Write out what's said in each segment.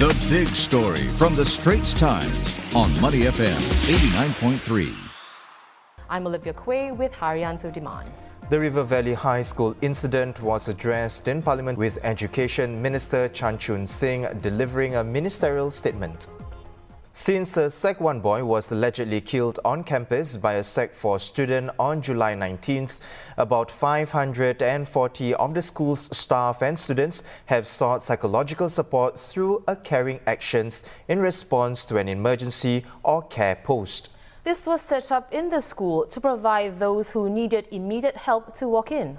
The big story from the Straits Times on Money FM 89.3. I'm Olivia Quay with Hairianto Diman. The River Valley High School incident was addressed in Parliament with Education Minister Chan Chun Sing delivering a ministerial statement. Since a Sec 1 boy was allegedly killed on campus by a Sec 4 student on July 19th, about 540 of the school's staff and students have sought psychological support through a caring actions in response to an emergency or care post. This was set up in the school to provide those who needed immediate help to walk in.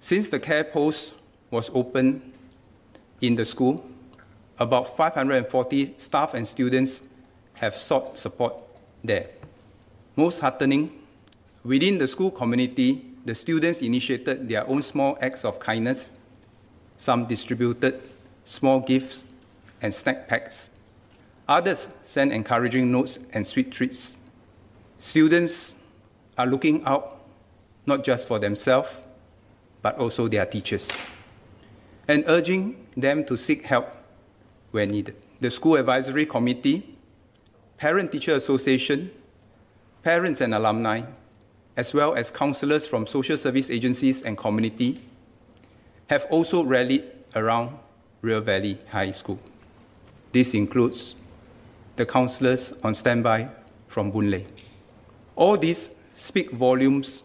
Since the care post was open in the school, about 540 staff and students have sought support there. Most heartening, within the school community, the students initiated their own small acts of kindness. Some distributed small gifts and snack packs. Others sent encouraging notes and sweet treats. Students are looking out not just for themselves, but also their teachers, and urging them to seek help where needed. The School Advisory Committee, Parent Teacher Association, parents and alumni, as well as counselors from social service agencies and community, have also rallied around River Valley High School. This includes the counselors on standby from Boon Lay. All these speak volumes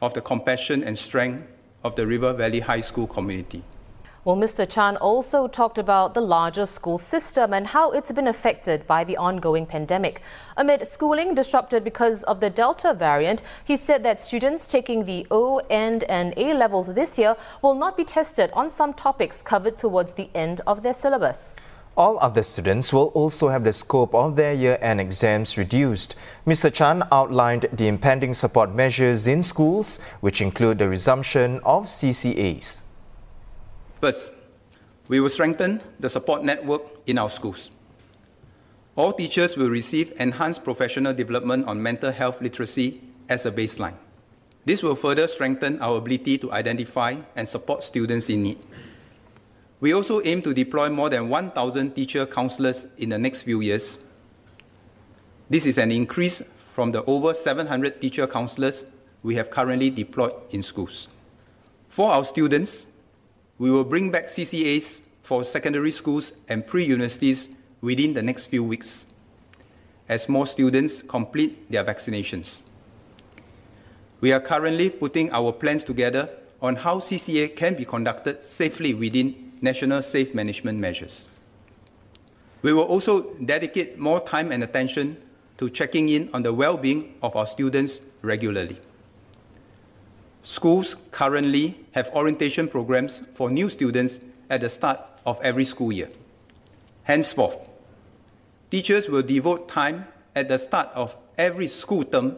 of the compassion and strength of the River Valley High School community. Well, Mr. Chan also talked about the larger school system and how it's been affected by the ongoing pandemic. Amid schooling disrupted because of the Delta variant, he said that students taking the O, N and A levels this year will not be tested on some topics covered towards the end of their syllabus. All other students will also have the scope of their year-end exams reduced. Mr. Chan outlined the impending support measures in schools, which include the resumption of CCAs. First, we will strengthen the support network in our schools. All teachers will receive enhanced professional development on mental health literacy as a baseline. This will further strengthen our ability to identify and support students in need. We also aim to deploy more than 1,000 teacher counselors in the next few years. This is an increase from the over 700 teacher counselors we have currently deployed in schools. For our students, we will bring back CCAs for secondary schools and pre universities within the next few weeks as more students complete their vaccinations. We are currently putting our plans together on how CCA can be conducted safely within national safe management measures. We will also dedicate more time and attention to checking in on the well being of our students regularly. Schools currently have orientation programs for new students at the start of every school year. Henceforth, teachers will devote time at the start of every school term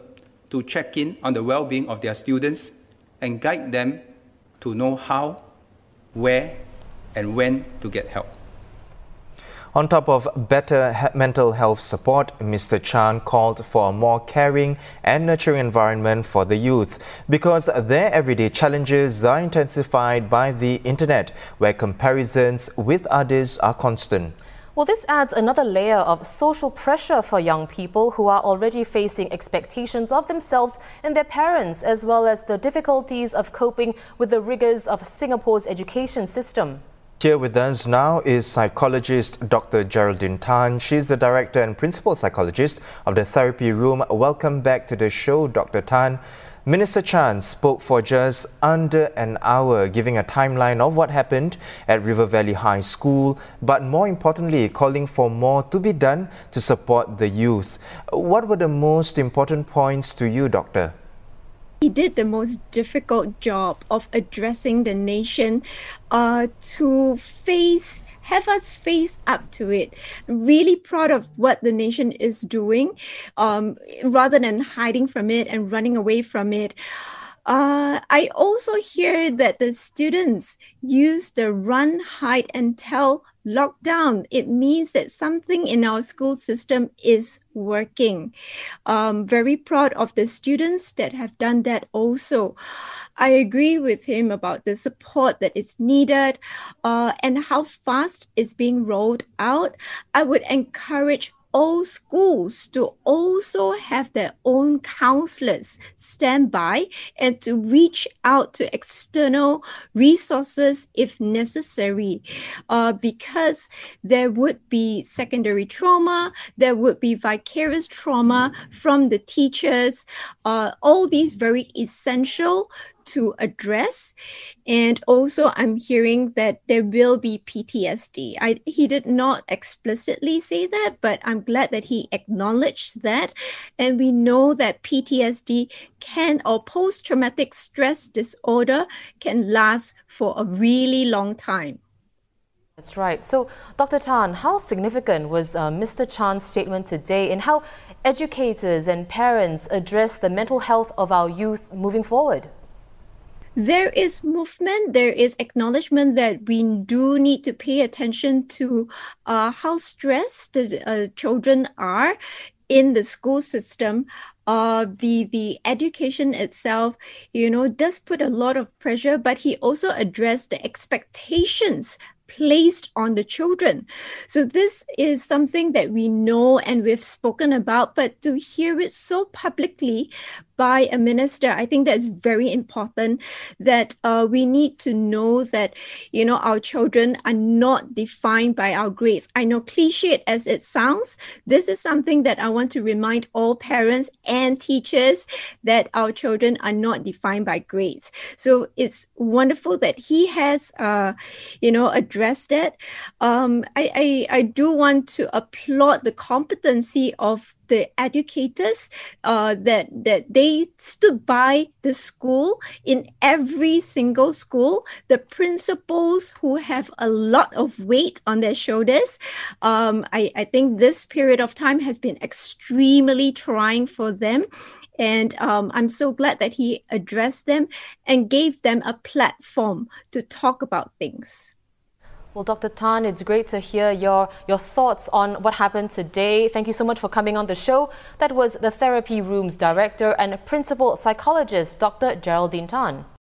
to check in on the well being of their students and guide them to know how, where, and when to get help. On top of better mental health support, Mr. Chan called for a more caring and nurturing environment for the youth because their everyday challenges are intensified by the internet, where comparisons with others are constant. Well, this adds another layer of social pressure for young people who are already facing expectations of themselves and their parents, as well as the difficulties of coping with the rigors of Singapore's education system. Here with us now is psychologist Dr. Geraldine Tan. She's the director and principal psychologist of the therapy room. Welcome back to the show, Dr. Tan. Minister Chan spoke for just under an hour, giving a timeline of what happened at River Valley High School, but more importantly, calling for more to be done to support the youth. What were the most important points to you, Doctor? He did the most difficult job of addressing the nation uh, to face have us face up to it. Really proud of what the nation is doing um, rather than hiding from it and running away from it. Uh, I also hear that the students use the run, hide, and tell lockdown, it means that something in our school system is working. Um, very proud of the students that have done that also. I agree with him about the support that is needed uh, and how fast it's being rolled out. I would encourage all schools to also have their own counselors stand by and to reach out to external resources if necessary. Uh, because there would be secondary trauma there would be vicarious trauma from the teachers uh, all these very essential to address. And also, I'm hearing that there will be PTSD. I, he did not explicitly say that, but I'm glad that he acknowledged that. And we know that PTSD can, or post traumatic stress disorder, can last for a really long time. That's right. So, Dr. Tan, how significant was uh, Mr. Chan's statement today and how educators and parents address the mental health of our youth moving forward? There is movement, there is acknowledgement that we do need to pay attention to uh, how stressed the uh, children are in the school system. Uh, the the education itself, you know, does put a lot of pressure, but he also addressed the expectations placed on the children. So this is something that we know and we've spoken about, but to hear it so publicly by a minister, I think that's very important. That uh, we need to know that you know our children are not defined by our grades. I know cliched as it sounds, this is something that I want to remind all parents and teachers that our children are not defined by grades. So it's wonderful that he has, uh, you know, addressed that. Um, I, I I do want to applaud the competency of the educators uh, that that they stood by the school in every single school the principals who have a lot of weight on their shoulders um, I, I think this period of time has been extremely trying for them and um, I'm so glad that he addressed them and gave them a platform to talk about things. Well, Dr. Tan, it's great to hear your, your thoughts on what happened today. Thank you so much for coming on the show. That was the Therapy Room's director and principal psychologist, Dr. Geraldine Tan.